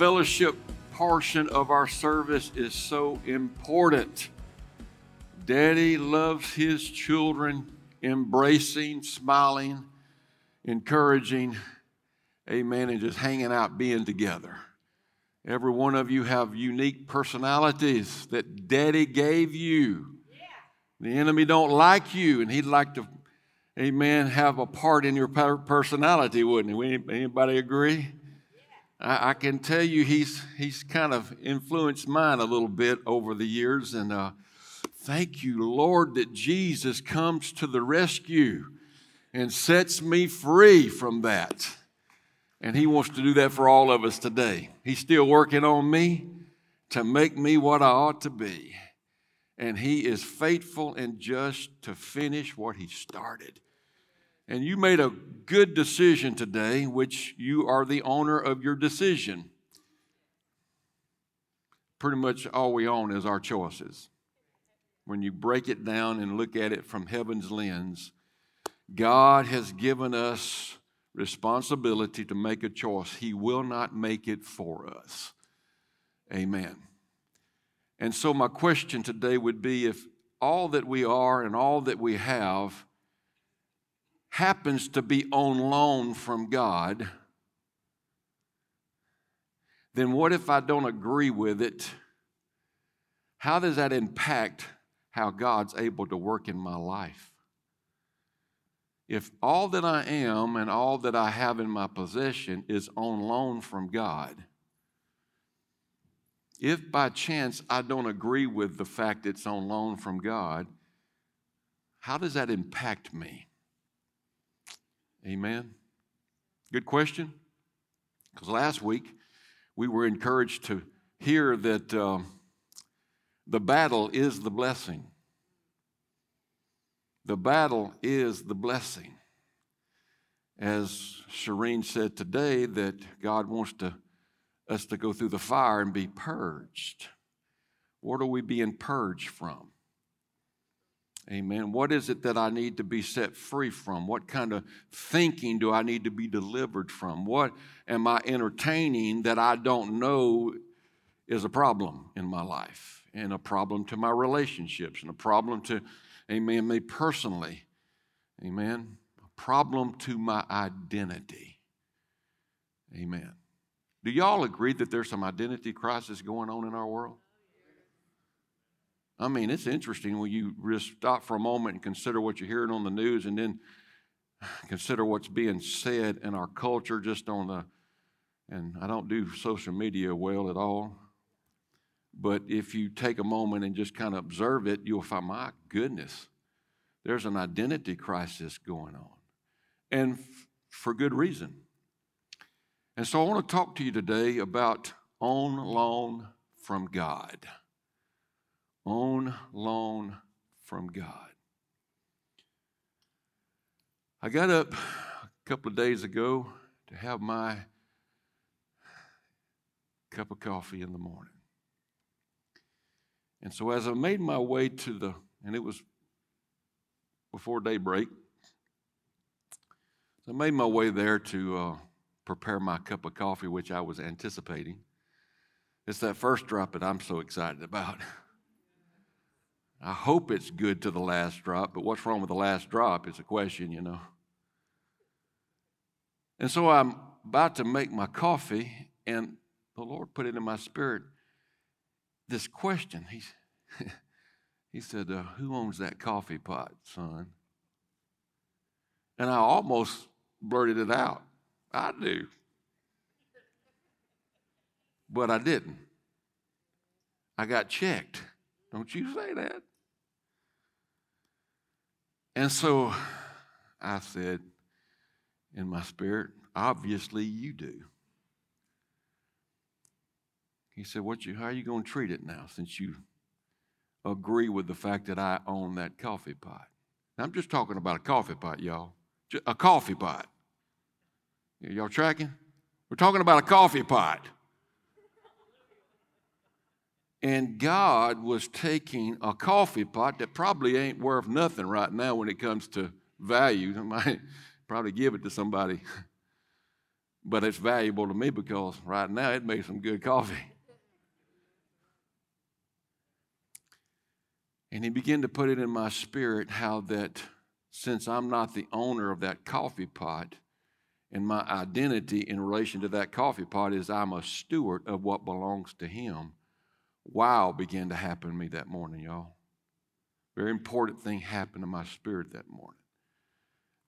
fellowship portion of our service is so important. Daddy loves his children, embracing, smiling, encouraging, amen, and just hanging out, being together. Every one of you have unique personalities that Daddy gave you. The enemy don't like you, and he'd like to, amen, have a part in your personality, wouldn't he? Anybody agree? I, I can tell you he's, he's kind of influenced mine a little bit over the years. And uh, thank you, Lord, that Jesus comes to the rescue and sets me free from that. And he wants to do that for all of us today. He's still working on me to make me what I ought to be. And he is faithful and just to finish what he started. And you made a good decision today, which you are the owner of your decision. Pretty much all we own is our choices. When you break it down and look at it from heaven's lens, God has given us responsibility to make a choice. He will not make it for us. Amen. And so, my question today would be if all that we are and all that we have happens to be on loan from God, then what if I don't agree with it? How does that impact how God's able to work in my life? If all that I am and all that I have in my possession is on loan from God, if by chance I don't agree with the fact it's on loan from God, how does that impact me? Amen. Good question. Because last week we were encouraged to hear that uh, the battle is the blessing. The battle is the blessing. As Shireen said today, that God wants to, us to go through the fire and be purged. What are we being purged from? Amen. What is it that I need to be set free from? What kind of thinking do I need to be delivered from? What am I entertaining that I don't know is a problem in my life and a problem to my relationships and a problem to, amen, me personally? Amen. A problem to my identity. Amen. Do y'all agree that there's some identity crisis going on in our world? I mean, it's interesting when you just stop for a moment and consider what you're hearing on the news and then consider what's being said in our culture just on the, and I don't do social media well at all. But if you take a moment and just kind of observe it, you'll find, my goodness, there's an identity crisis going on. And f- for good reason. And so I want to talk to you today about on loan from God on loan from God. I got up a couple of days ago to have my cup of coffee in the morning. And so as I made my way to the, and it was before daybreak, so I made my way there to uh, prepare my cup of coffee, which I was anticipating. It's that first drop that I'm so excited about. I hope it's good to the last drop, but what's wrong with the last drop is a question, you know. And so I'm about to make my coffee, and the Lord put it in my spirit this question. He, he said, uh, Who owns that coffee pot, son? And I almost blurted it out. I do. But I didn't. I got checked. Don't you say that. And so I said in my spirit, obviously you do. He said, what you, how are you going to treat it now since you agree with the fact that I own that coffee pot? Now, I'm just talking about a coffee pot, y'all. A coffee pot. Y'all tracking? We're talking about a coffee pot. And God was taking a coffee pot that probably ain't worth nothing right now when it comes to value. I might probably give it to somebody, but it's valuable to me because right now it makes some good coffee. And he began to put it in my spirit how that since I'm not the owner of that coffee pot, and my identity in relation to that coffee pot is I'm a steward of what belongs to him wow began to happen to me that morning, y'all. Very important thing happened to my spirit that morning.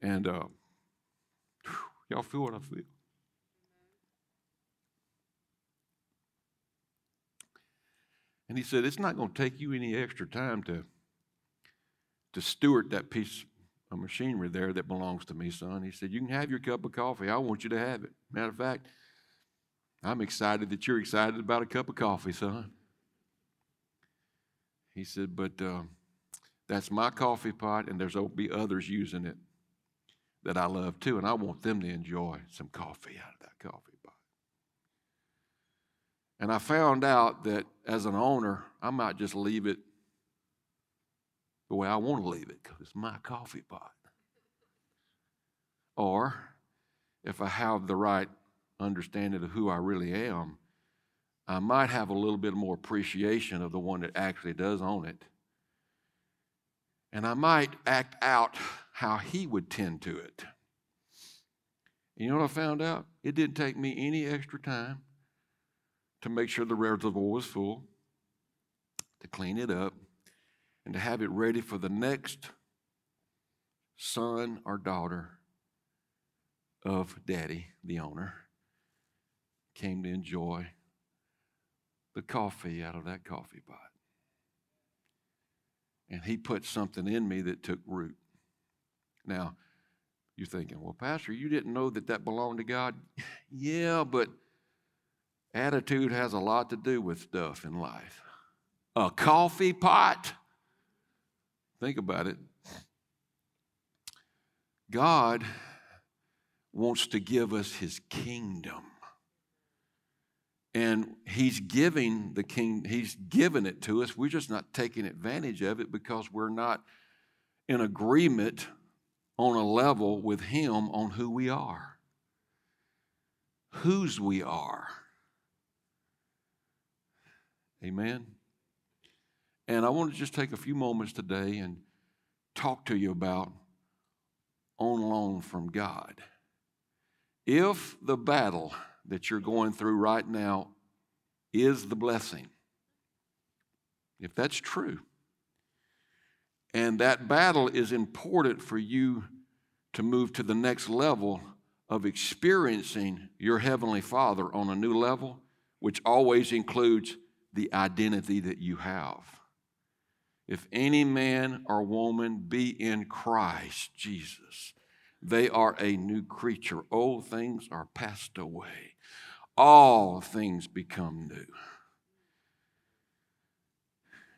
And uh, whew, y'all feel what I feel? And he said, It's not going to take you any extra time to, to steward that piece of machinery there that belongs to me, son. He said, You can have your cup of coffee. I want you to have it. Matter of fact, I'm excited that you're excited about a cup of coffee, son. He said, But uh, that's my coffee pot, and there's be others using it that I love too, and I want them to enjoy some coffee out of that coffee pot. And I found out that as an owner, I might just leave it the way I want to leave it because it's my coffee pot. Or if I have the right understanding of who I really am, I might have a little bit more appreciation of the one that actually does own it. And I might act out how he would tend to it. And you know what I found out? It didn't take me any extra time to make sure the reservoir was full, to clean it up, and to have it ready for the next son or daughter of daddy, the owner, came to enjoy the coffee out of that coffee pot. And he put something in me that took root. Now, you're thinking, well, Pastor, you didn't know that that belonged to God? yeah, but attitude has a lot to do with stuff in life. A coffee pot? Think about it. God wants to give us his kingdom. And he's giving the king, he's given it to us. We're just not taking advantage of it because we're not in agreement on a level with him on who we are, whose we are. Amen. And I want to just take a few moments today and talk to you about on loan from God. If the battle that you're going through right now is the blessing. If that's true, and that battle is important for you to move to the next level of experiencing your Heavenly Father on a new level, which always includes the identity that you have. If any man or woman be in Christ Jesus, they are a new creature. Old things are passed away, all things become new.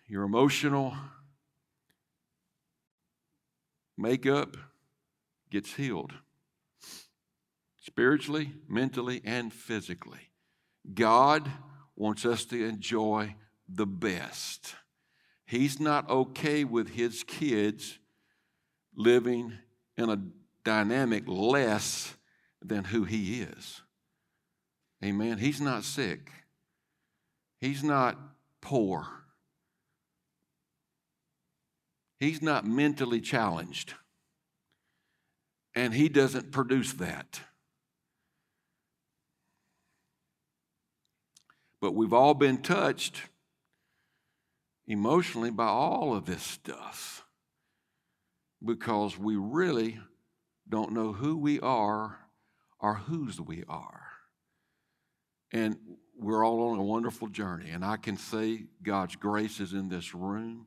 Your emotional makeup gets healed spiritually, mentally, and physically. God wants us to enjoy the best. He's not okay with his kids living in a dynamic less than who he is. Amen. He's not sick. He's not poor. He's not mentally challenged. And he doesn't produce that. But we've all been touched emotionally by all of this stuff because we really don't know who we are or whose we are. And we're all on a wonderful journey. And I can say God's grace is in this room.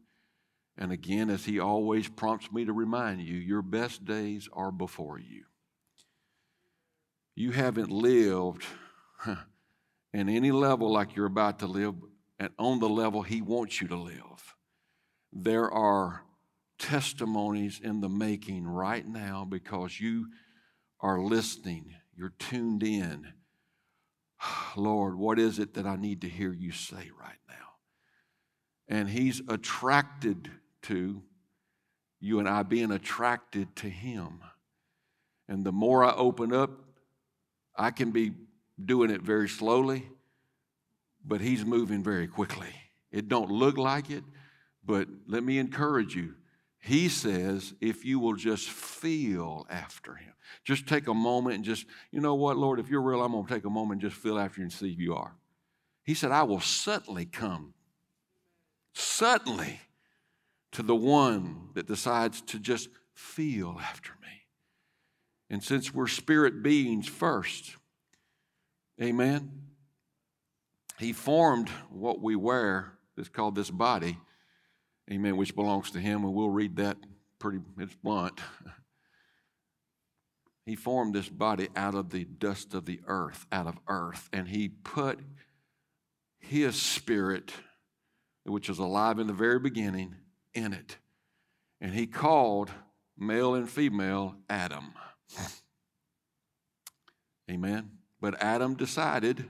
And again, as He always prompts me to remind you, your best days are before you. You haven't lived in any level like you're about to live, and on the level He wants you to live. There are testimonies in the making right now because you are listening, you're tuned in. Lord, what is it that I need to hear you say right now? and He's attracted to you and I being attracted to Him. And the more I open up, I can be doing it very slowly, but He's moving very quickly. It don't look like it, but let me encourage you. He says, if you will just feel after him, just take a moment and just, you know what, Lord, if you're real, I'm going to take a moment and just feel after you and see if you are. He said, I will suddenly come, suddenly, to the one that decides to just feel after me. And since we're spirit beings first, amen, he formed what we wear, it's called this body, amen, which belongs to him, and we'll read that pretty, it's blunt. He formed this body out of the dust of the earth, out of earth, and he put his spirit, which was alive in the very beginning, in it. And he called male and female Adam. Amen. But Adam decided,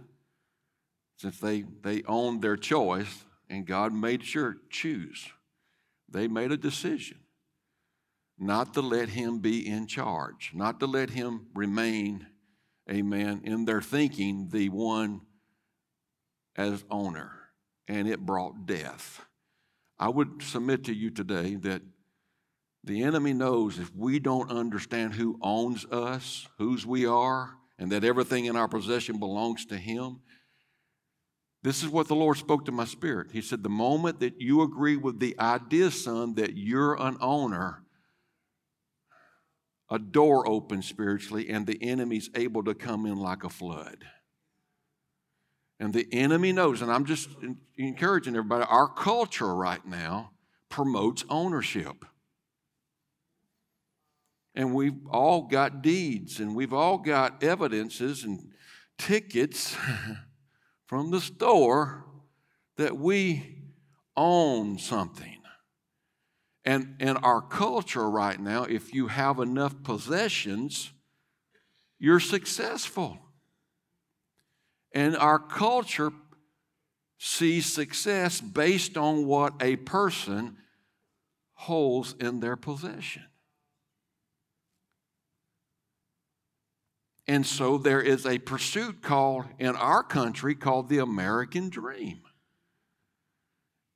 since they, they owned their choice, and God made sure choose, they made a decision not to let him be in charge, not to let him remain, amen, in their thinking, the one as owner. And it brought death. I would submit to you today that the enemy knows if we don't understand who owns us, whose we are, and that everything in our possession belongs to him. This is what the Lord spoke to my spirit. He said, The moment that you agree with the idea, son, that you're an owner, a door opens spiritually, and the enemy's able to come in like a flood. And the enemy knows, and I'm just encouraging everybody, our culture right now promotes ownership. And we've all got deeds and we've all got evidences and tickets from the store that we own something. And in our culture right now, if you have enough possessions, you're successful. And our culture sees success based on what a person holds in their possession. And so there is a pursuit called in our country called the American dream.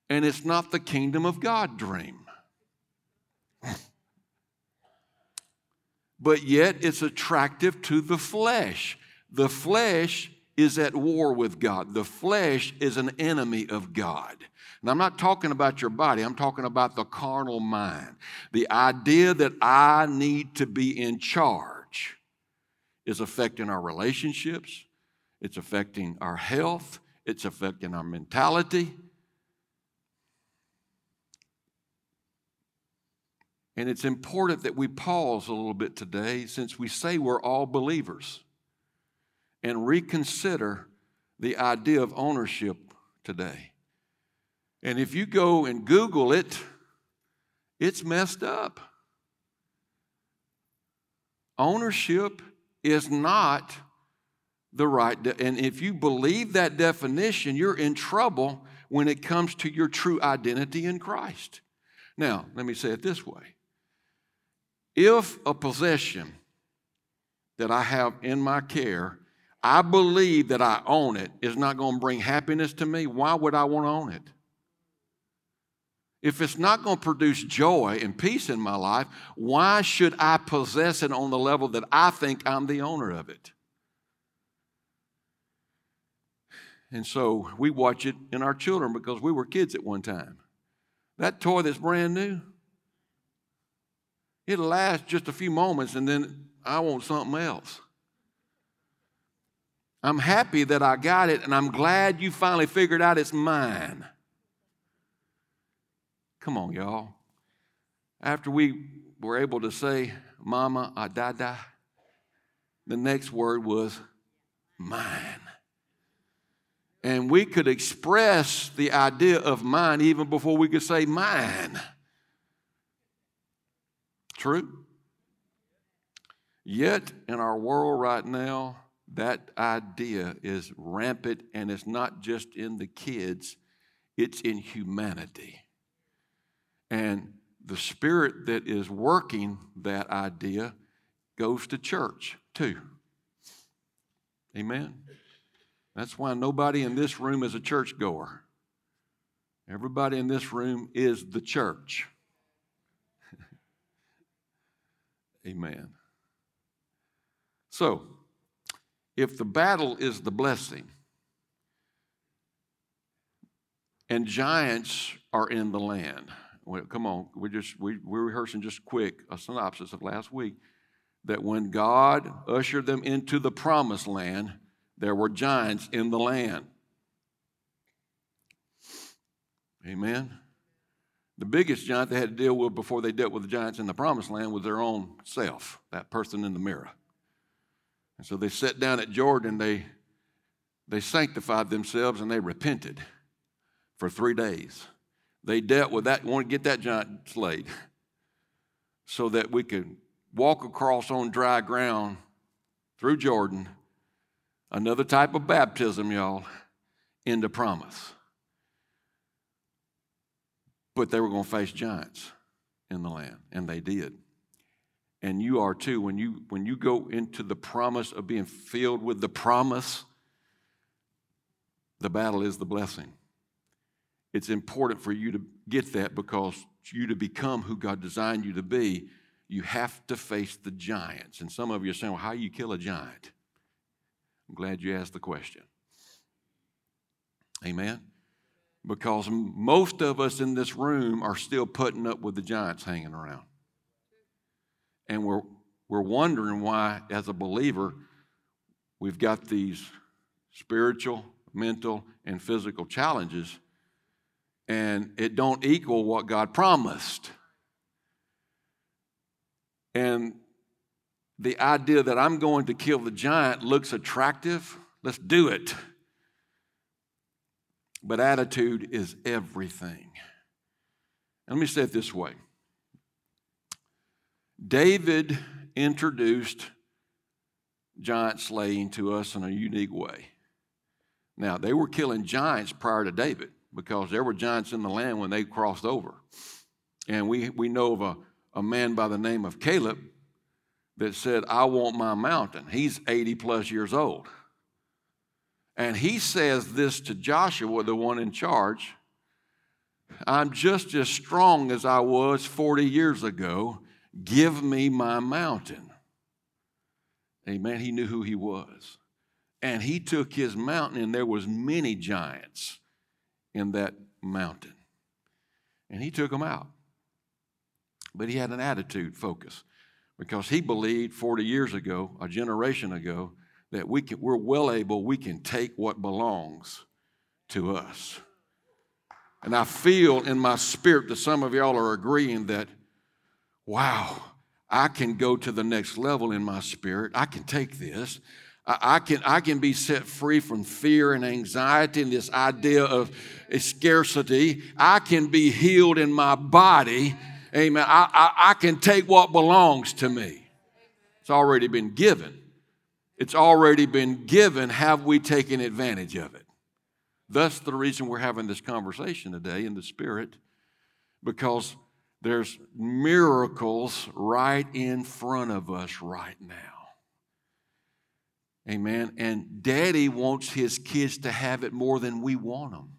And it's not the kingdom of God dream. but yet it's attractive to the flesh. The flesh is at war with God. The flesh is an enemy of God. And I'm not talking about your body, I'm talking about the carnal mind. The idea that I need to be in charge is affecting our relationships, it's affecting our health, it's affecting our mentality. And it's important that we pause a little bit today since we say we're all believers and reconsider the idea of ownership today. And if you go and Google it, it's messed up. Ownership is not the right, de- and if you believe that definition, you're in trouble when it comes to your true identity in Christ. Now, let me say it this way if a possession that I have in my care I believe that I own it is not going to bring happiness to me, why would I want to own it? If it's not going to produce joy and peace in my life, why should I possess it on the level that I think I'm the owner of it? And so we watch it in our children because we were kids at one time. That toy that's brand new, it'll last just a few moments and then I want something else. I'm happy that I got it, and I'm glad you finally figured out it's mine. Come on, y'all. After we were able to say, Mama, I da da, the next word was mine. And we could express the idea of mine even before we could say mine. True? Yet, in our world right now, that idea is rampant and it's not just in the kids, it's in humanity. And the spirit that is working that idea goes to church too. Amen. That's why nobody in this room is a church goer. Everybody in this room is the church. Amen. So, if the battle is the blessing, and giants are in the land. Well, come on, we just we, we're rehearsing just quick a synopsis of last week that when God ushered them into the promised land, there were giants in the land. Amen. The biggest giant they had to deal with before they dealt with the giants in the promised land was their own self, that person in the mirror. And so they sat down at Jordan, they, they sanctified themselves and they repented for three days. They dealt with that, want to get that giant slayed so that we could walk across on dry ground through Jordan, another type of baptism, y'all, into promise but they were going to face giants in the land, and they did. And you are too. When you, when you go into the promise of being filled with the promise, the battle is the blessing. It's important for you to get that because you to become who God designed you to be, you have to face the giants. And some of you are saying, well, how do you kill a giant? I'm glad you asked the question. Amen because most of us in this room are still putting up with the giants hanging around. And we're, we're wondering why, as a believer, we've got these spiritual, mental, and physical challenges, and it don't equal what God promised. And the idea that I'm going to kill the giant looks attractive. Let's do it. But attitude is everything. let me say it this way David introduced giant slaying to us in a unique way. Now, they were killing giants prior to David because there were giants in the land when they crossed over. And we, we know of a, a man by the name of Caleb that said, I want my mountain. He's 80 plus years old. And he says this to Joshua, the one in charge I'm just as strong as I was 40 years ago. Give me my mountain. Amen. He knew who he was. And he took his mountain, and there was many giants in that mountain. And he took them out. But he had an attitude focus because he believed 40 years ago, a generation ago, that we can, we're well able, we can take what belongs to us. And I feel in my spirit that some of y'all are agreeing that, wow, I can go to the next level in my spirit. I can take this. I, can, I can be set free from fear and anxiety and this idea of scarcity. I can be healed in my body. Amen. I, I, I can take what belongs to me. It's already been given. It's already been given. Have we taken advantage of it? Thus, the reason we're having this conversation today in the Spirit, because there's miracles right in front of us right now. Amen. And daddy wants his kids to have it more than we want them.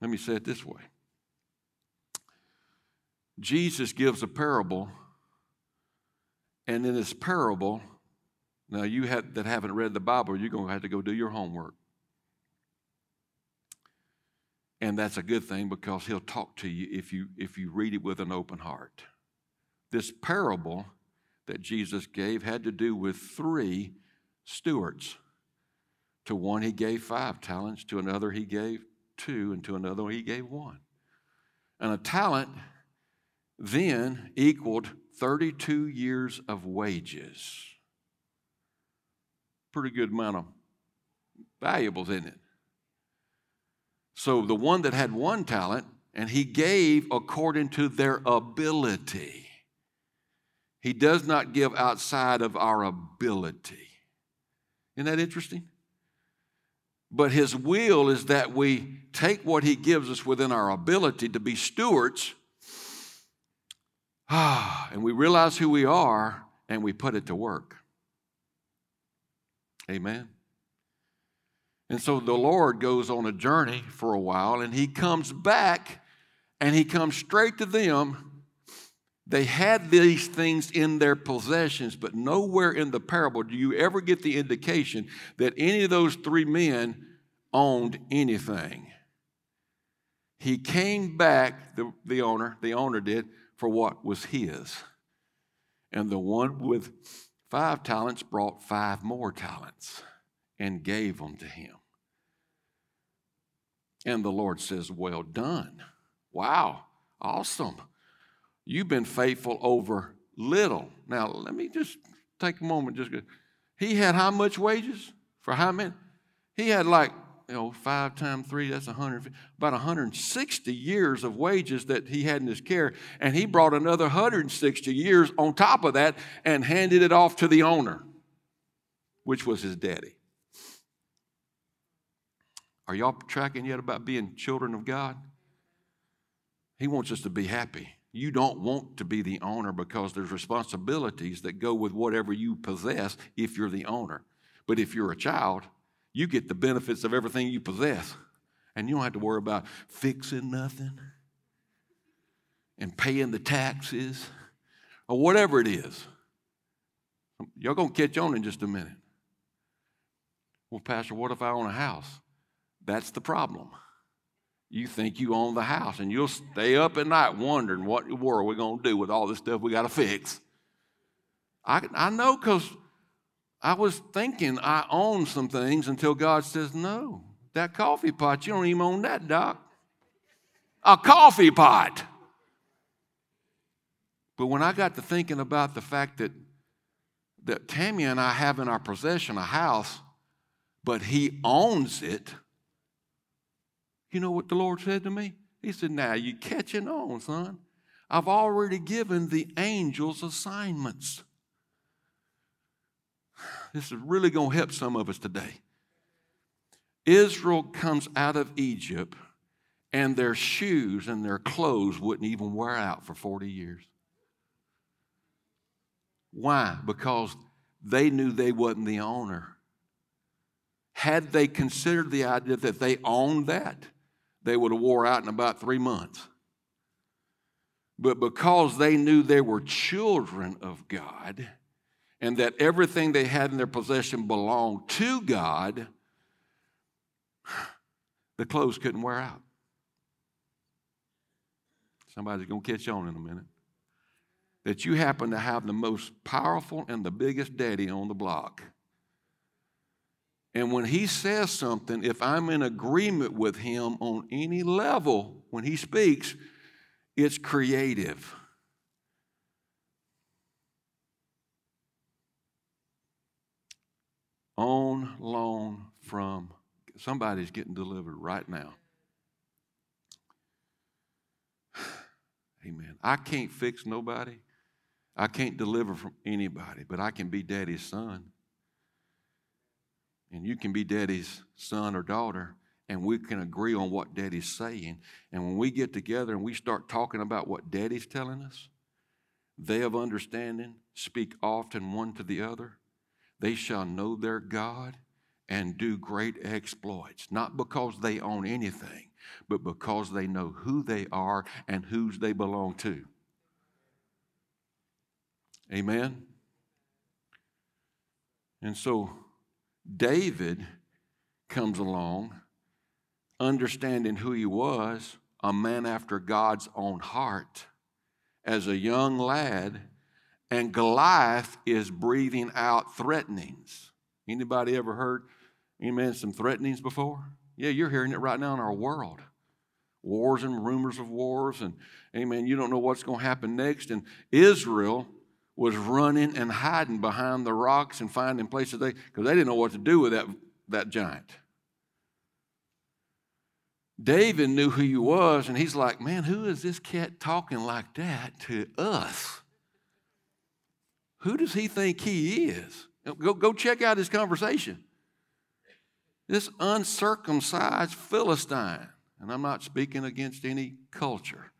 Let me say it this way Jesus gives a parable and in this parable, now you have, that haven't read the Bible, you're going to have to go do your homework. And that's a good thing because he'll talk to you if you if you read it with an open heart. This parable that Jesus gave had to do with three stewards. To one he gave five talents, to another he gave two, and to another he gave one. And a talent then equaled 32 years of wages. Pretty good amount of valuables in it. So the one that had one talent, and he gave according to their ability. He does not give outside of our ability. Isn't that interesting? But his will is that we take what he gives us within our ability to be stewards, and we realize who we are, and we put it to work. Amen. And so the Lord goes on a journey for a while, and he comes back and he comes straight to them. They had these things in their possessions, but nowhere in the parable do you ever get the indication that any of those three men owned anything. He came back, the, the owner, the owner did, for what was his. And the one with five talents brought five more talents and gave them to him. And the Lord says, Well done. Wow, awesome. You've been faithful over little. Now, let me just take a moment. Just. He had how much wages? For how many? He had like you know, five times three, that's 100, about 160 years of wages that he had in his care. And he brought another 160 years on top of that and handed it off to the owner, which was his daddy. Are y'all tracking yet about being children of God? He wants us to be happy. You don't want to be the owner because there's responsibilities that go with whatever you possess if you're the owner. But if you're a child, you get the benefits of everything you possess. And you don't have to worry about fixing nothing and paying the taxes or whatever it is. Y'all gonna catch on in just a minute. Well, Pastor, what if I own a house? That's the problem. You think you own the house and you'll stay up at night wondering what in the world we're gonna do with all this stuff we gotta fix. I, I know because I was thinking I owned some things until God says, No, that coffee pot, you don't even own that, Doc. A coffee pot. But when I got to thinking about the fact that, that Tammy and I have in our possession a house, but he owns it, you know what the Lord said to me? He said, Now you're catching on, son. I've already given the angels assignments. This is really going to help some of us today. Israel comes out of Egypt, and their shoes and their clothes wouldn't even wear out for 40 years. Why? Because they knew they wasn't the owner. Had they considered the idea that they owned that, they would have wore out in about three months. But because they knew they were children of God, and that everything they had in their possession belonged to God, the clothes couldn't wear out. Somebody's going to catch on in a minute. That you happen to have the most powerful and the biggest daddy on the block. And when he says something, if I'm in agreement with him on any level, when he speaks, it's creative. on loan from somebody's getting delivered right now. Amen. I can't fix nobody. I can't deliver from anybody, but I can be daddy's son. And you can be daddy's son or daughter, and we can agree on what daddy's saying. And when we get together and we start talking about what daddy's telling us, they of understanding speak often one to the other they shall know their God and do great exploits, not because they own anything, but because they know who they are and whose they belong to. Amen? And so David comes along, understanding who he was, a man after God's own heart, as a young lad and Goliath is breathing out threatenings. Anybody ever heard, amen, some threatenings before? Yeah, you're hearing it right now in our world. Wars and rumors of wars, and amen, you don't know what's going to happen next. And Israel was running and hiding behind the rocks and finding places they, because they didn't know what to do with that, that giant. David knew who he was, and he's like, man, who is this cat talking like that to us? Who does he think he is? Go, go check out his conversation. This uncircumcised Philistine, and I'm not speaking against any culture,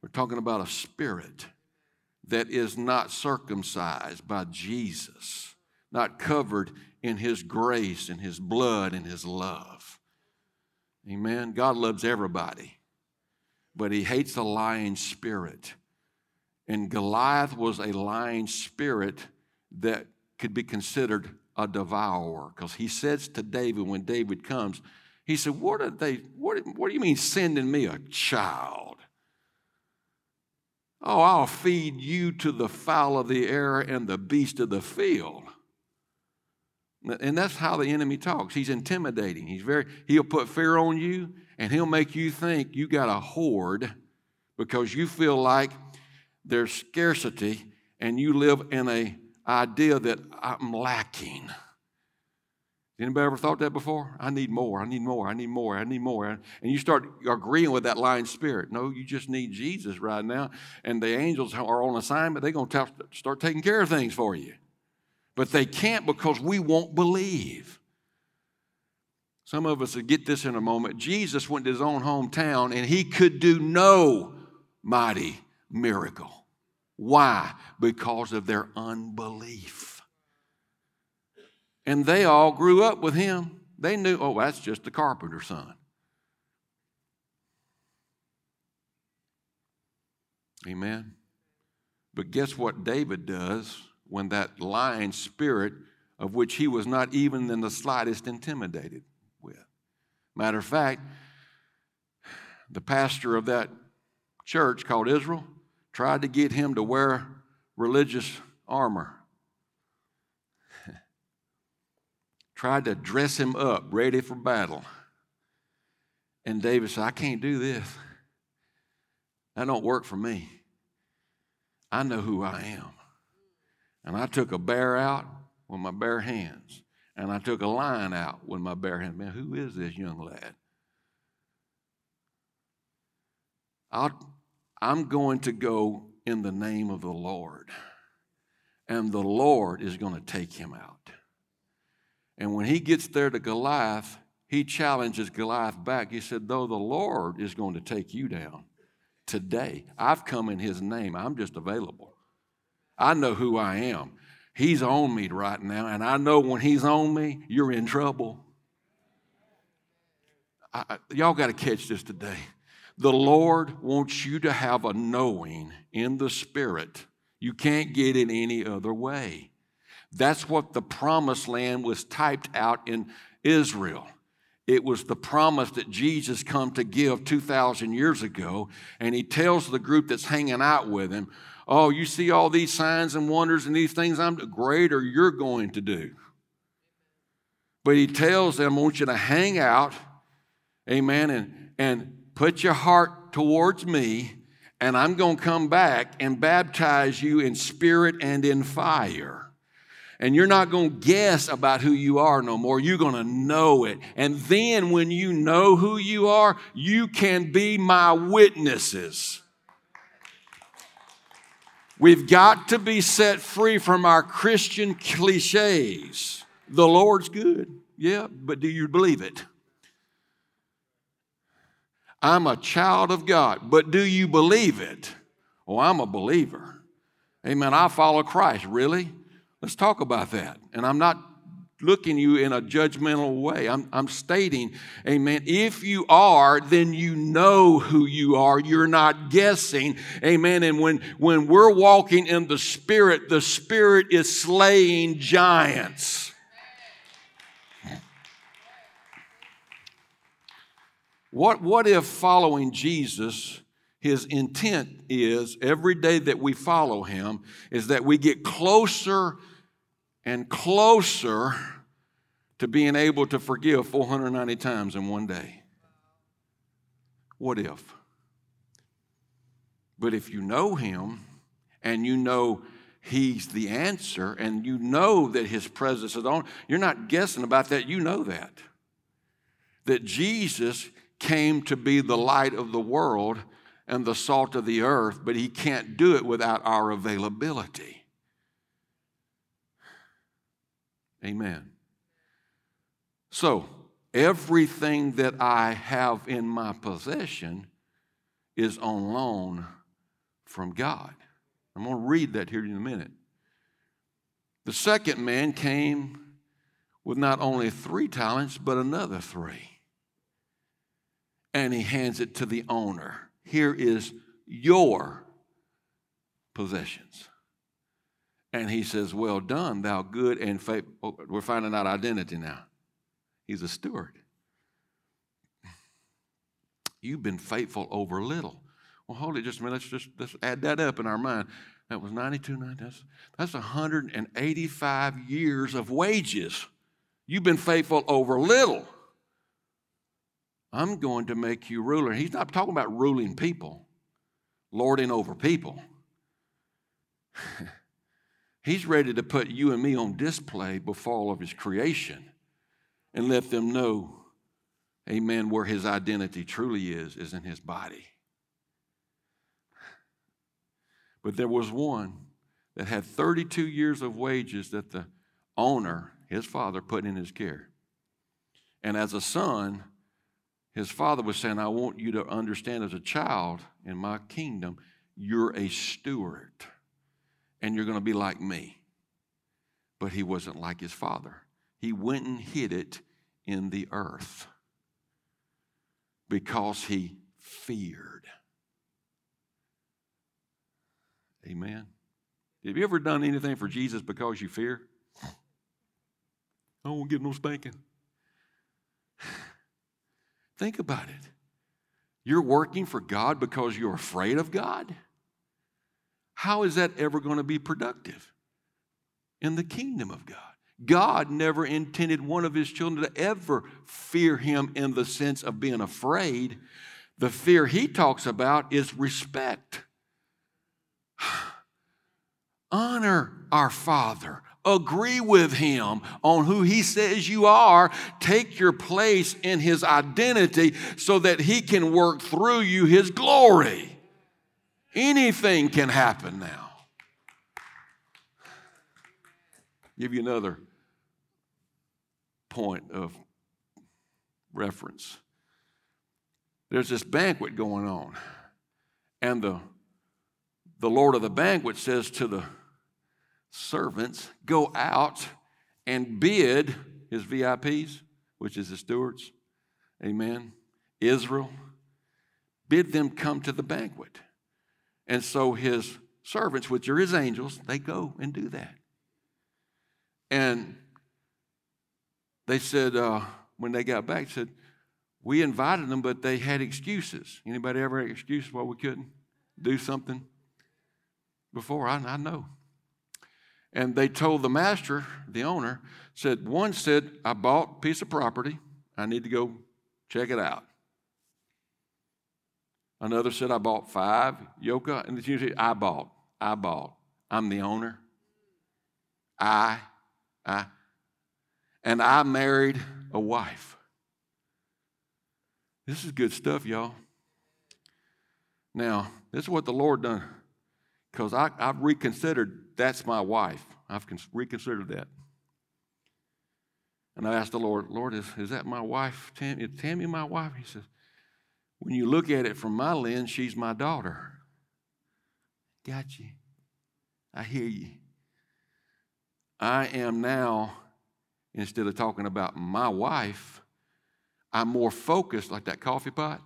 we're talking about a spirit that is not circumcised by Jesus, not covered in His grace and His blood and His love. Amen. God loves everybody, but He hates a lying spirit. And Goliath was a lying spirit that could be considered a devourer because he says to David when David comes, he said, What are they, what, what do you mean sending me a child? Oh, I'll feed you to the fowl of the air and the beast of the field. And that's how the enemy talks. He's intimidating. He's very, he'll put fear on you and he'll make you think you got a hoard because you feel like there's scarcity and you live in a idea that I'm lacking. Anybody ever thought that before? I need more, I need more, I need more, I need more. And you start agreeing with that lying spirit. No, you just need Jesus right now. And the angels are on assignment. They're going to start taking care of things for you. But they can't because we won't believe. Some of us will get this in a moment. Jesus went to his own hometown and he could do no mighty miracle. Why? Because of their unbelief. And they all grew up with him. They knew, oh, that's just the carpenter's son. Amen. But guess what David does when that lying spirit, of which he was not even in the slightest intimidated with? Matter of fact, the pastor of that church called Israel tried to get him to wear religious armor. Tried to dress him up, ready for battle. And David said, I can't do this. That don't work for me. I know who I am. And I took a bear out with my bare hands. And I took a lion out with my bare hands. Man, who is this young lad? I'll, I'm going to go in the name of the Lord. And the Lord is going to take him out. And when he gets there to Goliath, he challenges Goliath back. He said, Though the Lord is going to take you down today, I've come in his name. I'm just available. I know who I am. He's on me right now, and I know when he's on me, you're in trouble. I, y'all got to catch this today. The Lord wants you to have a knowing in the Spirit. You can't get it any other way. That's what the promised land was typed out in Israel. It was the promise that Jesus come to give 2,000 years ago. And he tells the group that's hanging out with him, Oh, you see all these signs and wonders and these things I'm greater you're going to do. But he tells them, I want you to hang out, amen, and, and put your heart towards me, and I'm going to come back and baptize you in spirit and in fire. And you're not going to guess about who you are no more. You're going to know it. And then when you know who you are, you can be my witnesses. We've got to be set free from our Christian cliches. The Lord's good. Yeah, but do you believe it? I'm a child of God. But do you believe it? Oh, I'm a believer. Amen. I follow Christ. Really? Let's talk about that. And I'm not looking you in a judgmental way. I'm, I'm stating, amen. If you are, then you know who you are. You're not guessing. Amen. And when, when we're walking in the Spirit, the Spirit is slaying giants. What, what if following Jesus, his intent is every day that we follow him, is that we get closer and closer to being able to forgive 490 times in one day? What if? But if you know him and you know he's the answer and you know that his presence is on, you're not guessing about that, you know that. That Jesus came to be the light of the world and the salt of the earth, but he can't do it without our availability. Amen. So, Everything that I have in my possession is on loan from God. I'm going to read that here in a minute. The second man came with not only three talents, but another three. And he hands it to the owner. Here is your possessions. And he says, Well done, thou good and faithful. Oh, we're finding out identity now. He's a steward. You've been faithful over little. Well, hold it just a minute. Let's just let's add that up in our mind. That was 92, 90, that's, that's 185 years of wages. You've been faithful over little. I'm going to make you ruler. He's not talking about ruling people, lording over people. He's ready to put you and me on display before all of his creation and let them know, amen, where his identity truly is, is in his body. But there was one that had 32 years of wages that the owner, his father, put in his care. And as a son, his father was saying, I want you to understand as a child in my kingdom, you're a steward and you're going to be like me. But he wasn't like his father. He went and hid it in the earth because he feared. Amen. Have you ever done anything for Jesus because you fear? I won't get no spanking. Think about it. You're working for God because you're afraid of God? How is that ever going to be productive in the kingdom of God? God never intended one of his children to ever fear him in the sense of being afraid. The fear he talks about is respect. Honor our Father. Agree with Him on who He says you are. Take your place in His identity so that He can work through you His glory. Anything can happen now. Give you another point of reference. There's this banquet going on, and the, the Lord of the banquet says to the servants, Go out and bid his VIPs, which is the stewards, amen, Israel, bid them come to the banquet. And so his servants, which are his angels, they go and do that. And they said, uh, when they got back, said, we invited them, but they had excuses. Anybody ever had excuses why we couldn't do something before? I, I know. And they told the master, the owner, said, one said, I bought a piece of property. I need to go check it out. Another said, I bought five yoke. And the said, I bought. I bought. I'm the owner. I, I. And I married a wife. This is good stuff, y'all. Now, this is what the Lord done. Because I've reconsidered that's my wife. I've reconsidered that. And I asked the Lord, Lord, is, is that my wife? Is Tammy my wife? He says, when you look at it from my lens, she's my daughter. Got you. I hear you. I am now, instead of talking about my wife, I'm more focused like that coffee pot.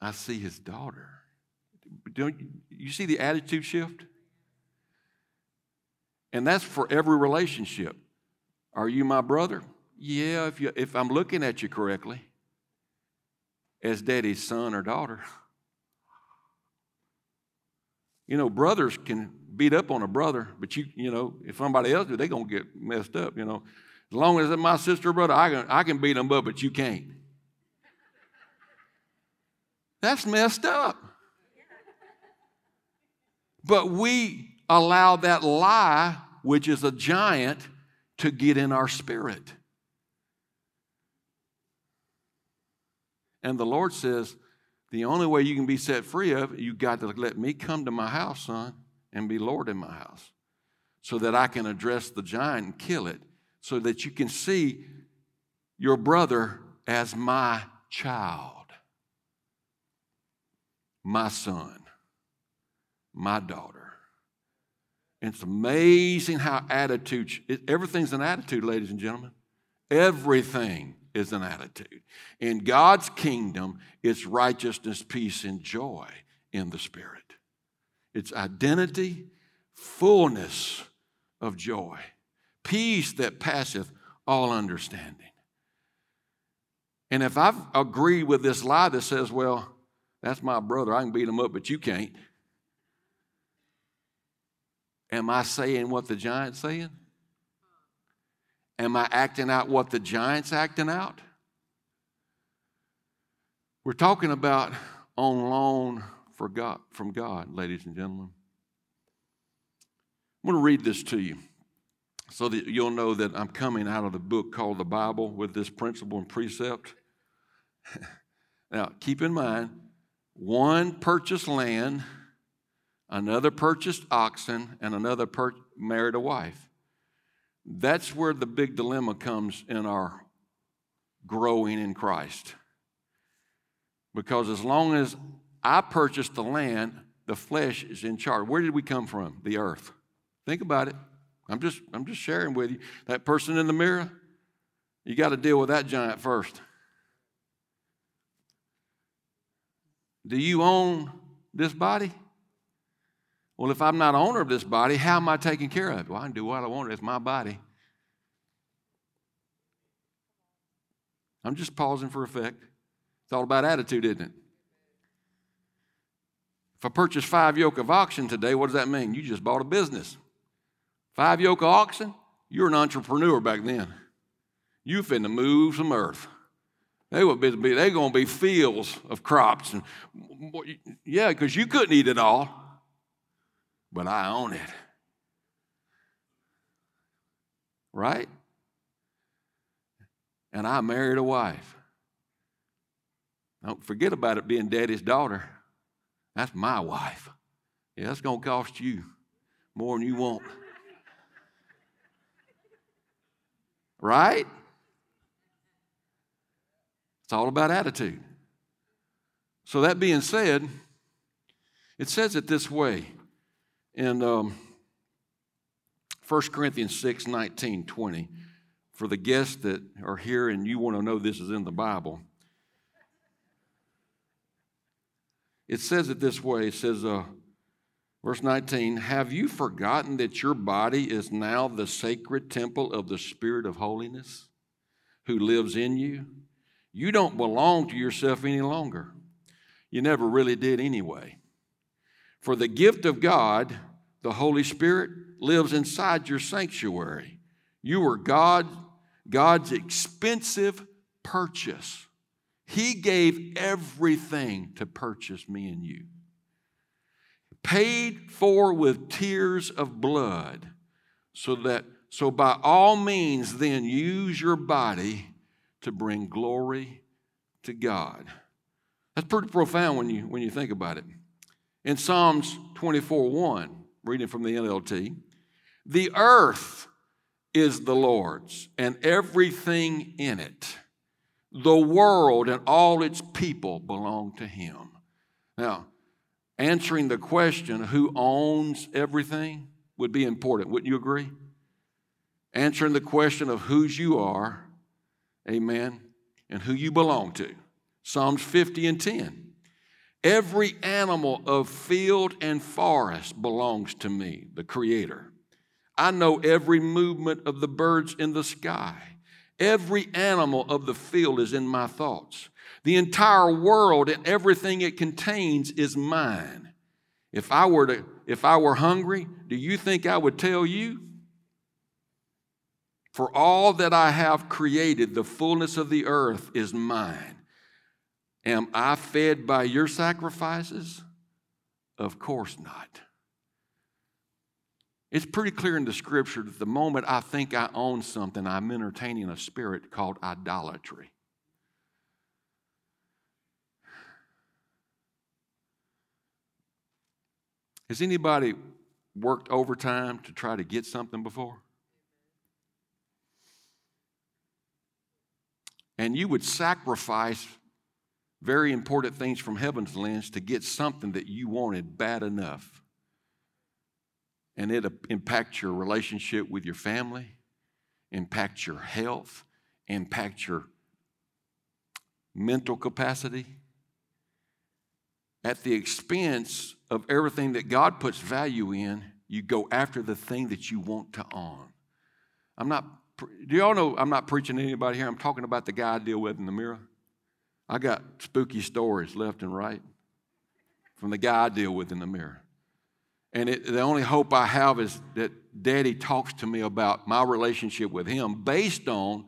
I see his daughter. Don't you see the attitude shift? And that's for every relationship. Are you my brother? Yeah, if, you, if I'm looking at you correctly as daddy's son or daughter. You know, brothers can beat up on a brother, but you, you know, if somebody else do, they're going to get messed up, you know. As long as it's my sister or brother, I can, I can beat them up, but you can't. That's messed up. But we allow that lie, which is a giant, to get in our spirit. And the Lord says, the only way you can be set free of it, you got to let me come to my house, son, and be Lord in my house, so that I can address the giant and kill it. so that you can see your brother as my child, my son, my daughter. it's amazing how attitude, everything's an attitude, ladies and gentlemen. Everything is an attitude. In God's kingdom, it's righteousness, peace, and joy in the Spirit. It's identity, fullness of joy, peace that passeth all understanding. And if I agree with this lie that says, well, that's my brother, I can beat him up, but you can't. Am I saying what the giant's saying? Am I acting out what the giant's acting out? We're talking about on loan for God, from God, ladies and gentlemen. I'm going to read this to you so that you'll know that I'm coming out of the book called the Bible with this principle and precept. now, keep in mind, one purchased land, another purchased oxen, and another per- married a wife. That's where the big dilemma comes in our growing in Christ. Because as long as I purchased the land, the flesh is in charge. Where did we come from? The earth. Think about it. I'm just, I'm just sharing with you. That person in the mirror, you got to deal with that giant first. Do you own this body? Well, if I'm not owner of this body, how am I taking care of it? Well, I can do what I want. It's my body. I'm just pausing for effect. It's all about attitude, isn't it? If I purchase five yoke of oxen today, what does that mean? You just bought a business. Five yoke of oxen? You're an entrepreneur back then. You finna move some earth. They would be, they're gonna be fields of crops. And, yeah, because you couldn't eat it all but I own it. Right? And I married a wife. Don't forget about it being daddy's daughter. That's my wife. Yeah, that's going to cost you more than you want. Right? It's all about attitude. So, that being said, it says it this way in um, 1 Corinthians 6 19, 20, for the guests that are here and you want to know this is in the Bible, it says it this way it says, uh, verse 19, Have you forgotten that your body is now the sacred temple of the Spirit of holiness who lives in you? You don't belong to yourself any longer. You never really did anyway. For the gift of God the Holy Spirit lives inside your sanctuary. You are God, God's expensive purchase. He gave everything to purchase me and you. Paid for with tears of blood, so that so by all means then use your body to bring glory to God. That's pretty profound when you when you think about it. In Psalms 24 1, reading from the NLT. The earth is the Lord's and everything in it. The world and all its people belong to Him. Now, answering the question, who owns everything, would be important. Wouldn't you agree? Answering the question of whose you are, amen, and who you belong to. Psalms 50 and 10. Every animal of field and forest belongs to me, the Creator. I know every movement of the birds in the sky. Every animal of the field is in my thoughts. The entire world and everything it contains is mine. If I were to if I were hungry, do you think I would tell you? For all that I have created, the fullness of the earth is mine. Am I fed by your sacrifices? Of course not. It's pretty clear in the scripture that the moment I think I own something, I'm entertaining a spirit called idolatry. Has anybody worked overtime to try to get something before? and you would sacrifice very important things from heaven's lens to get something that you wanted bad enough. And it impacts your relationship with your family, impacts your health, impacts your mental capacity at the expense of everything that God puts value in, you go after the thing that you want to own. I'm not, do y'all know I'm not preaching to anybody here? I'm talking about the guy I deal with in the mirror. I got spooky stories left and right from the guy I deal with in the mirror. And it, the only hope I have is that daddy talks to me about my relationship with him based on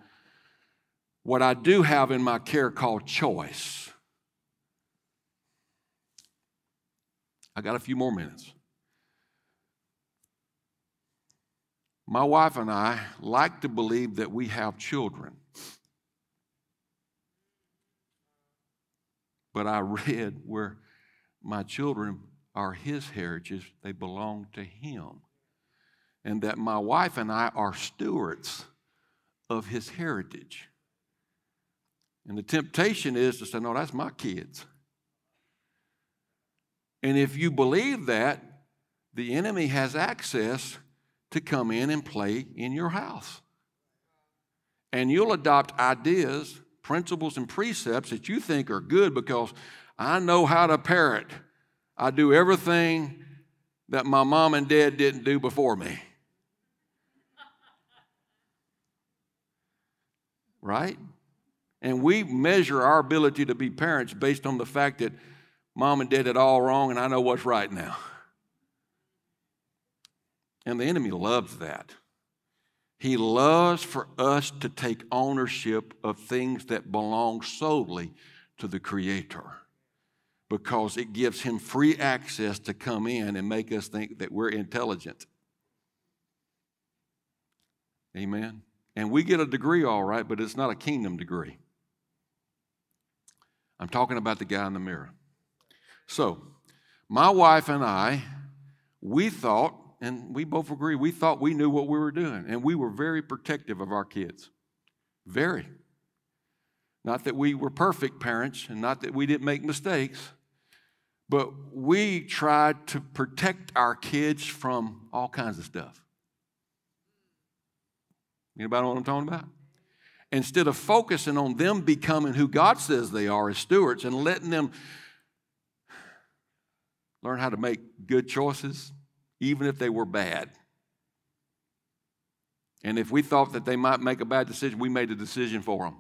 what I do have in my care called choice. I got a few more minutes. My wife and I like to believe that we have children. But I read where my children are his heritage, they belong to him. And that my wife and I are stewards of his heritage. And the temptation is to say, no, that's my kids. And if you believe that, the enemy has access to come in and play in your house. And you'll adopt ideas, principles, and precepts that you think are good because I know how to parent. I do everything that my mom and dad didn't do before me. Right? And we measure our ability to be parents based on the fact that mom and dad did all wrong and I know what's right now. And the enemy loves that. He loves for us to take ownership of things that belong solely to the Creator because it gives him free access to come in and make us think that we're intelligent. Amen. And we get a degree, all right, but it's not a kingdom degree. I'm talking about the guy in the mirror. So, my wife and I, we thought, and we both agree, we thought we knew what we were doing, and we were very protective of our kids. Very. Not that we were perfect parents, and not that we didn't make mistakes, but we tried to protect our kids from all kinds of stuff. Anybody know what I'm talking about? instead of focusing on them becoming who God says they are as stewards and letting them learn how to make good choices, even if they were bad. And if we thought that they might make a bad decision, we made a decision for them.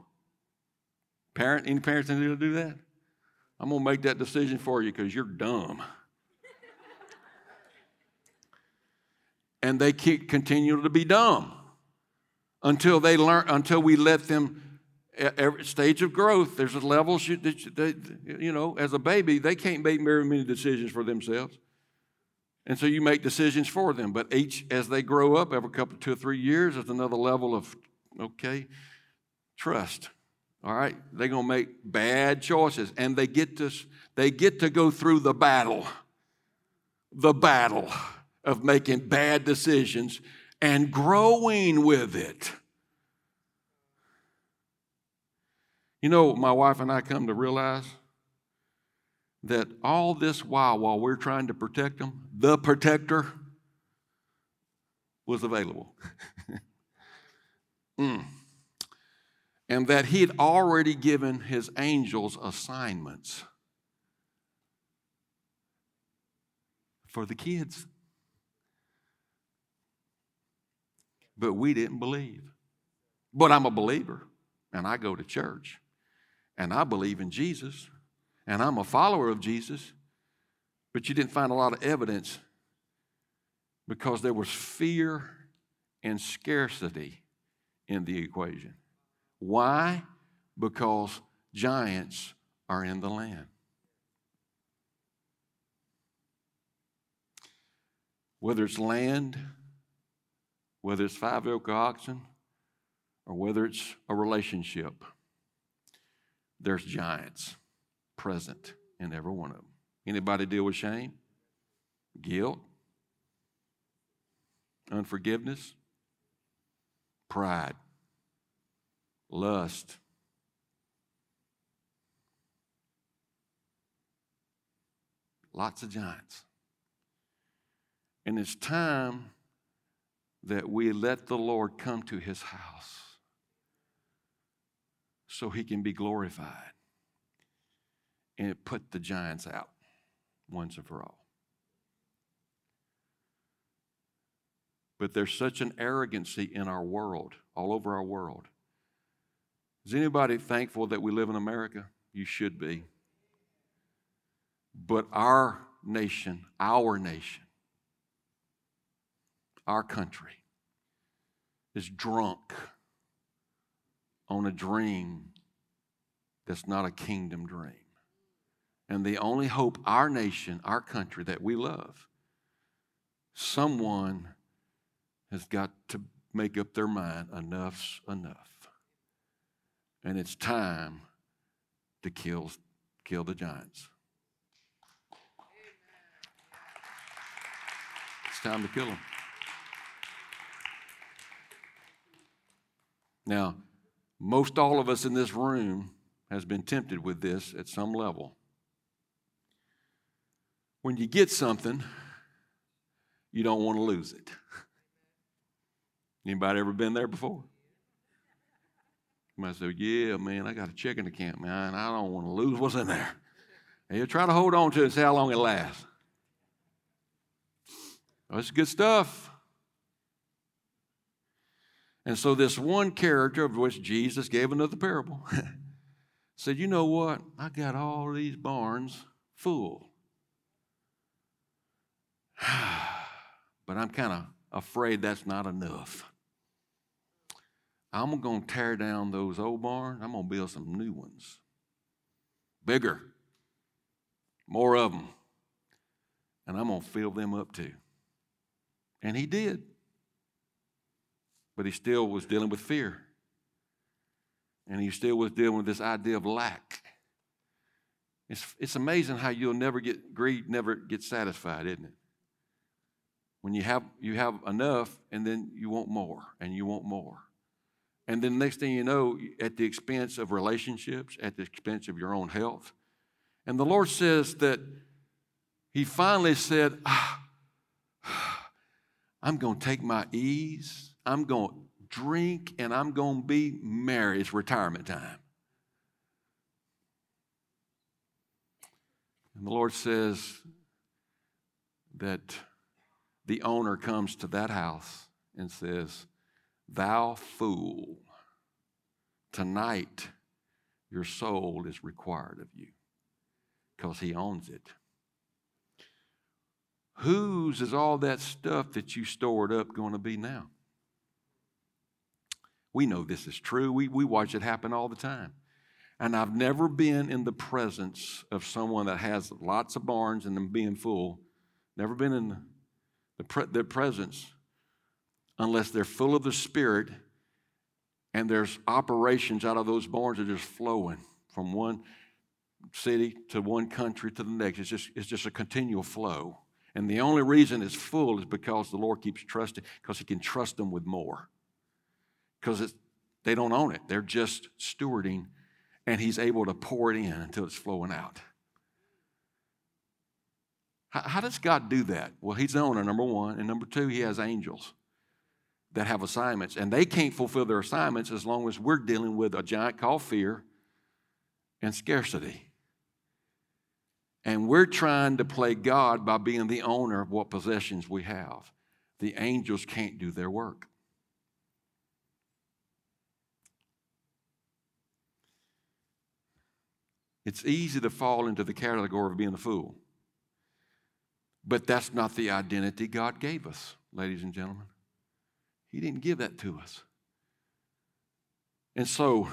Parent, any parents need to do that? I'm going to make that decision for you because you're dumb. and they keep continue to be dumb until they learn, until we let them. Every stage of growth, there's a level that they, you know, as a baby, they can't make very many decisions for themselves. And so you make decisions for them. But each, as they grow up, every couple, two or three years, there's another level of, okay, trust. All right, they're gonna make bad choices, and they get to they get to go through the battle, the battle of making bad decisions and growing with it. You know, my wife and I come to realize that all this while, while we're trying to protect them, the protector was available. mm. And that he'd already given his angels assignments for the kids. but we didn't believe. But I'm a believer, and I go to church, and I believe in Jesus, and I'm a follower of Jesus. But you didn't find a lot of evidence because there was fear and scarcity in the equation. Why? Because giants are in the land. Whether it's land, whether it's five yoke oxen or whether it's a relationship, there's giants present in every one of them. Anybody deal with shame? Guilt? Unforgiveness? Pride? Lust? Lots of giants. And it's time that we let the Lord come to his house so he can be glorified and it put the giants out once and for all. But there's such an arrogancy in our world, all over our world. Is anybody thankful that we live in America? You should be. But our nation, our nation, our country is drunk on a dream that's not a kingdom dream. And the only hope our nation, our country that we love, someone has got to make up their mind enough's enough. And it's time to kill, kill the giants. It's time to kill them. Now, most all of us in this room has been tempted with this at some level. When you get something, you don't want to lose it. Anybody ever been there before? You might say, Yeah, man, I got a checking account, man. I don't want to lose what's in there. And you try to hold on to it and see how long it lasts. Oh, it's good stuff. And so, this one character of which Jesus gave another parable said, You know what? I got all these barns full. but I'm kind of afraid that's not enough. I'm going to tear down those old barns. I'm going to build some new ones. Bigger. More of them. And I'm going to fill them up too. And he did. But he still was dealing with fear. And he still was dealing with this idea of lack. It's, it's amazing how you'll never get greed, never get satisfied, isn't it? When you have you have enough and then you want more and you want more. And then next thing you know, at the expense of relationships, at the expense of your own health. And the Lord says that He finally said, ah, I'm going to take my ease, I'm going to drink, and I'm going to be merry. It's retirement time. And the Lord says that the owner comes to that house and says, Thou fool, tonight your soul is required of you because he owns it. Whose is all that stuff that you stored up going to be now? We know this is true. We, we watch it happen all the time. And I've never been in the presence of someone that has lots of barns and them being full. Never been in the, the, the presence unless they're full of the Spirit and there's operations out of those barns that are just flowing from one city to one country to the next. It's just, it's just a continual flow. And the only reason it's full is because the Lord keeps trusting, because He can trust them with more. Because they don't own it, they're just stewarding, and He's able to pour it in until it's flowing out. How, how does God do that? Well, He's the owner, uh, number one. And number two, He has angels that have assignments, and they can't fulfill their assignments as long as we're dealing with a giant called fear and scarcity. And we're trying to play God by being the owner of what possessions we have. The angels can't do their work. It's easy to fall into the category of being a fool. But that's not the identity God gave us, ladies and gentlemen. He didn't give that to us. And so,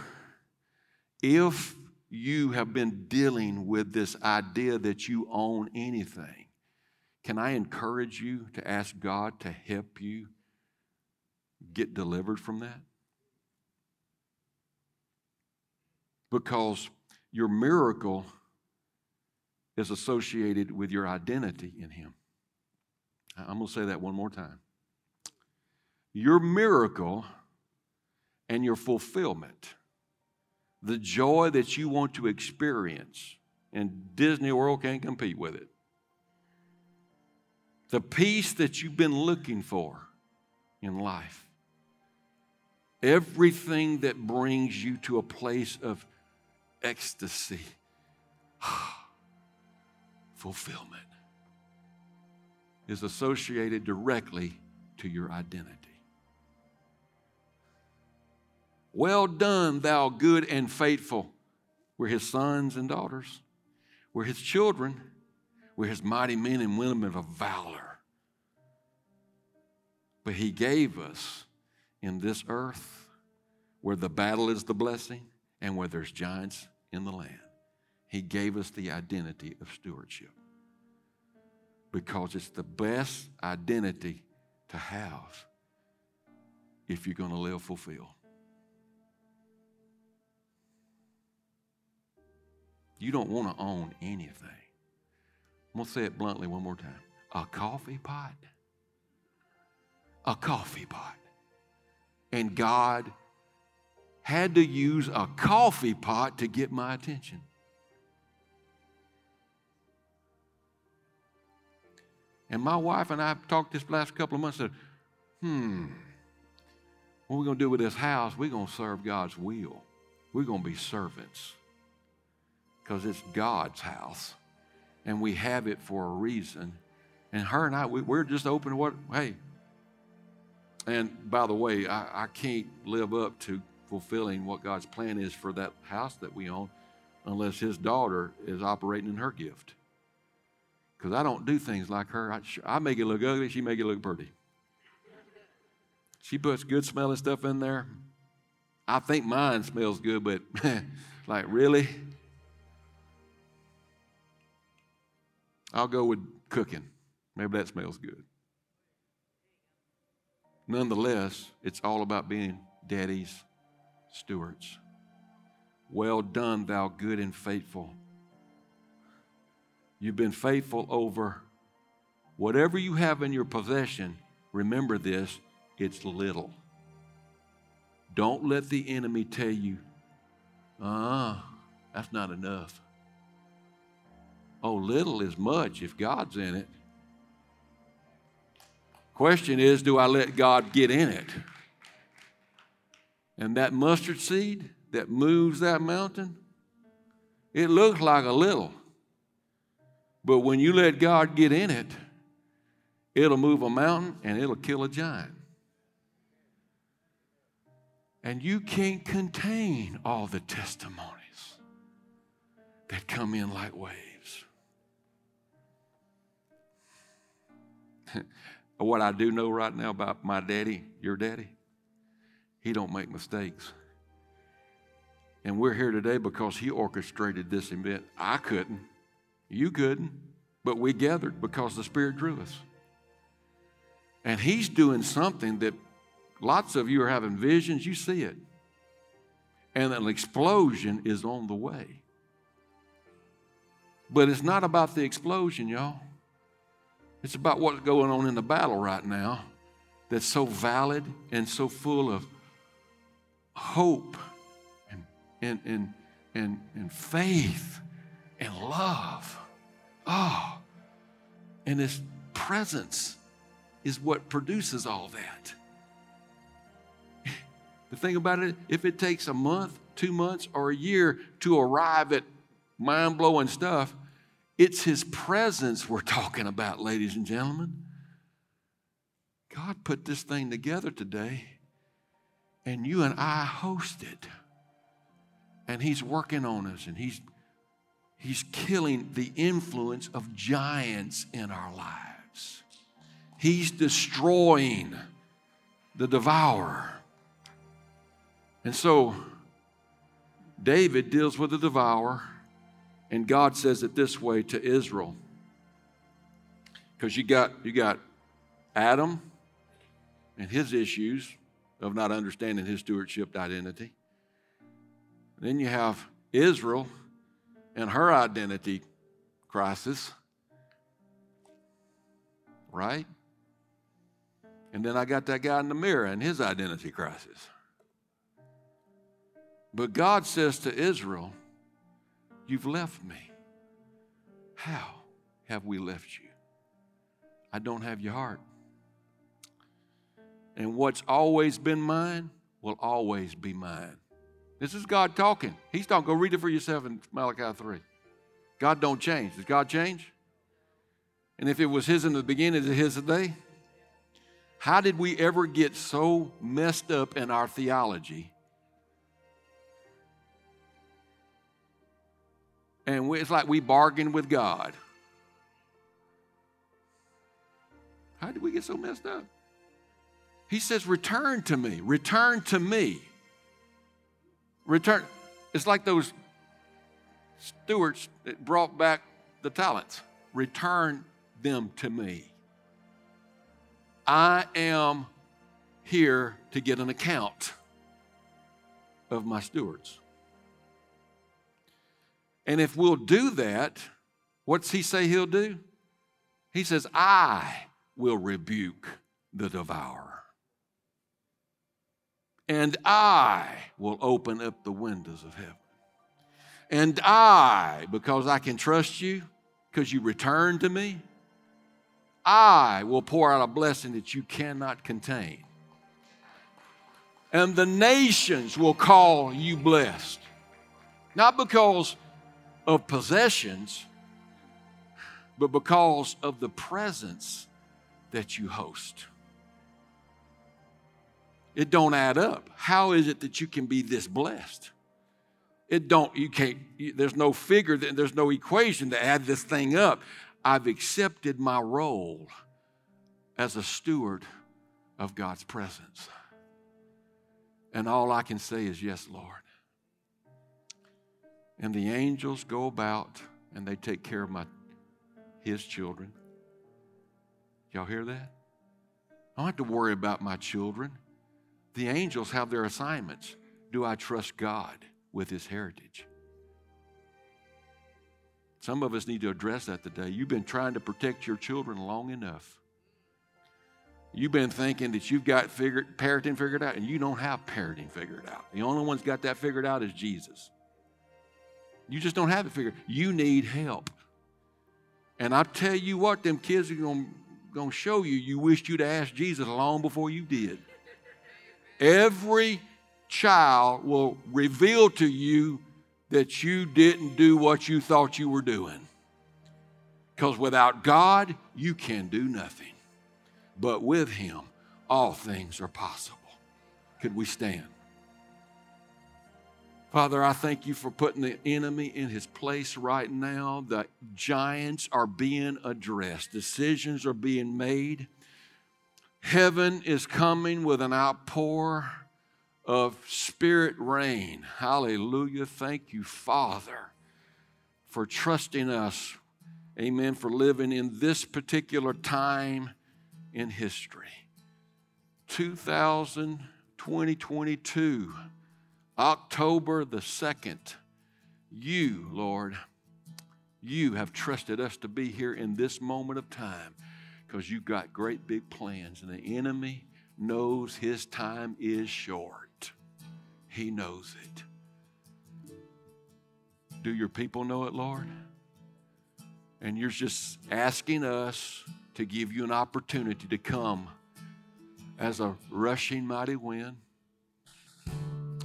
if you have been dealing with this idea that you own anything, can I encourage you to ask God to help you get delivered from that? Because your miracle is associated with your identity in Him. I'm going to say that one more time your miracle and your fulfillment, the joy that you want to experience, and Disney World can't compete with it. the peace that you've been looking for in life. Everything that brings you to a place of ecstasy, ah. Fulfillment, is associated directly to your identity. Well done, thou good and faithful. We're his sons and daughters. We're his children. We're his mighty men and women of valor. But he gave us in this earth where the battle is the blessing and where there's giants in the land. He gave us the identity of stewardship because it's the best identity to have if you're going to live fulfilled. You don't want to own anything. I'm going to say it bluntly one more time a coffee pot. A coffee pot. And God had to use a coffee pot to get my attention. And my wife and I talked this last couple of months, said, hmm, what are we going to do with this house? We're going to serve God's will. We're going to be servants because it's God's house and we have it for a reason. And her and I, we, are just open to what, hey. And by the way, I, I can't live up to fulfilling what God's plan is for that house that we own unless his daughter is operating in her gift. Because I don't do things like her. I, I make it look ugly, she make it look pretty. She puts good smelling stuff in there. I think mine smells good, but like, really? I'll go with cooking. Maybe that smells good. Nonetheless, it's all about being daddy's stewards. Well done, thou good and faithful. You've been faithful over whatever you have in your possession. Remember this it's little. Don't let the enemy tell you, ah, uh, that's not enough. Oh, little is much if God's in it. Question is, do I let God get in it? And that mustard seed that moves that mountain, it looks like a little. But when you let God get in it, it'll move a mountain and it'll kill a giant. And you can't contain all the testimonies that come in like waves. what I do know right now about my daddy, your daddy, he don't make mistakes. And we're here today because he orchestrated this event. I couldn't. You couldn't. But we gathered because the Spirit drew us. And he's doing something that lots of you are having visions, you see it. And an explosion is on the way. But it's not about the explosion, y'all. It's about what's going on in the battle right now that's so valid and so full of hope and, and, and, and, and faith and love. Oh, and His presence is what produces all that. The thing about it, if it takes a month, two months, or a year to arrive at mind blowing stuff, it's His presence we're talking about, ladies and gentlemen. God put this thing together today, and you and I host it. And He's working on us, and He's, he's killing the influence of giants in our lives. He's destroying the devourer. And so, David deals with the devourer and God says it this way to Israel. Because you got, you got Adam and his issues of not understanding his stewardship identity. Then you have Israel and her identity crisis. Right? And then I got that guy in the mirror and his identity crisis. But God says to Israel, You've left me. How have we left you? I don't have your heart. And what's always been mine will always be mine. This is God talking. He's talking. Go read it for yourself in Malachi 3. God don't change. Does God change? And if it was His in the beginning, is it His today? How did we ever get so messed up in our theology? And it's like we bargain with God. How did we get so messed up? He says, Return to me, return to me. Return. It's like those stewards that brought back the talents. Return them to me. I am here to get an account of my stewards. And if we'll do that, what's he say he'll do? He says, I will rebuke the devourer. And I will open up the windows of heaven. And I, because I can trust you, because you return to me, I will pour out a blessing that you cannot contain. And the nations will call you blessed. Not because of possessions, but because of the presence that you host. It don't add up. How is it that you can be this blessed? It don't, you can't, there's no figure, there's no equation to add this thing up. I've accepted my role as a steward of God's presence. And all I can say is, Yes, Lord. And the angels go about and they take care of my his children. Y'all hear that? I don't have to worry about my children. The angels have their assignments. Do I trust God with his heritage? Some of us need to address that today. You've been trying to protect your children long enough. You've been thinking that you've got figured, parenting figured out, and you don't have parenting figured out. The only one's got that figured out is Jesus. You just don't have it figured. You need help. And I tell you what, them kids are going to show you you wished you'd asked Jesus long before you did. Every child will reveal to you that you didn't do what you thought you were doing. Because without God, you can do nothing. But with Him, all things are possible. Could we stand? Father, I thank you for putting the enemy in his place right now. The giants are being addressed, decisions are being made. Heaven is coming with an outpour of spirit rain. Hallelujah. Thank you, Father, for trusting us. Amen. For living in this particular time in history. 2000, 2022, October the 2nd. You, Lord, you have trusted us to be here in this moment of time because you've got great big plans, and the enemy knows his time is short. He knows it. Do your people know it, Lord? And you're just asking us to give you an opportunity to come as a rushing mighty wind,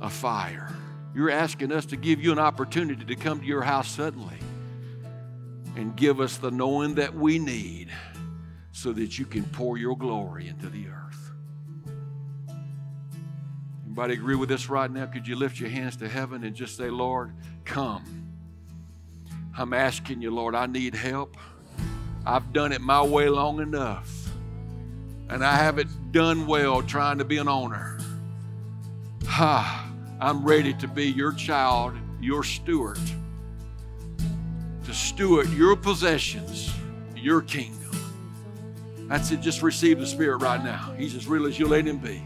a fire. You're asking us to give you an opportunity to come to your house suddenly and give us the knowing that we need so that you can pour your glory into the earth. Anybody agree with this right now? Could you lift your hands to heaven and just say, Lord, come. I'm asking you, Lord, I need help. I've done it my way long enough. And I haven't done well trying to be an owner. Ha, I'm ready to be your child, your steward, to steward your possessions, your kingdom. That's it. Just receive the Spirit right now. He's as real as you let him be.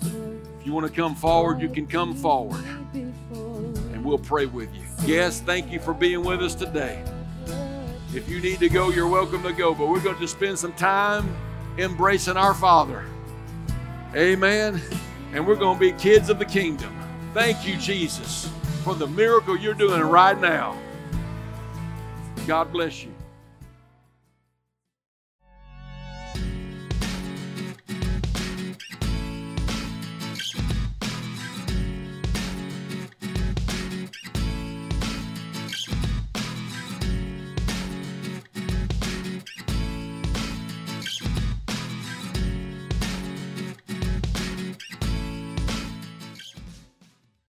If you want to come forward, you can come forward. And we'll pray with you. Yes, thank you for being with us today. If you need to go, you're welcome to go. But we're going to spend some time embracing our Father. Amen. And we're going to be kids of the kingdom. Thank you, Jesus, for the miracle you're doing right now. God bless you.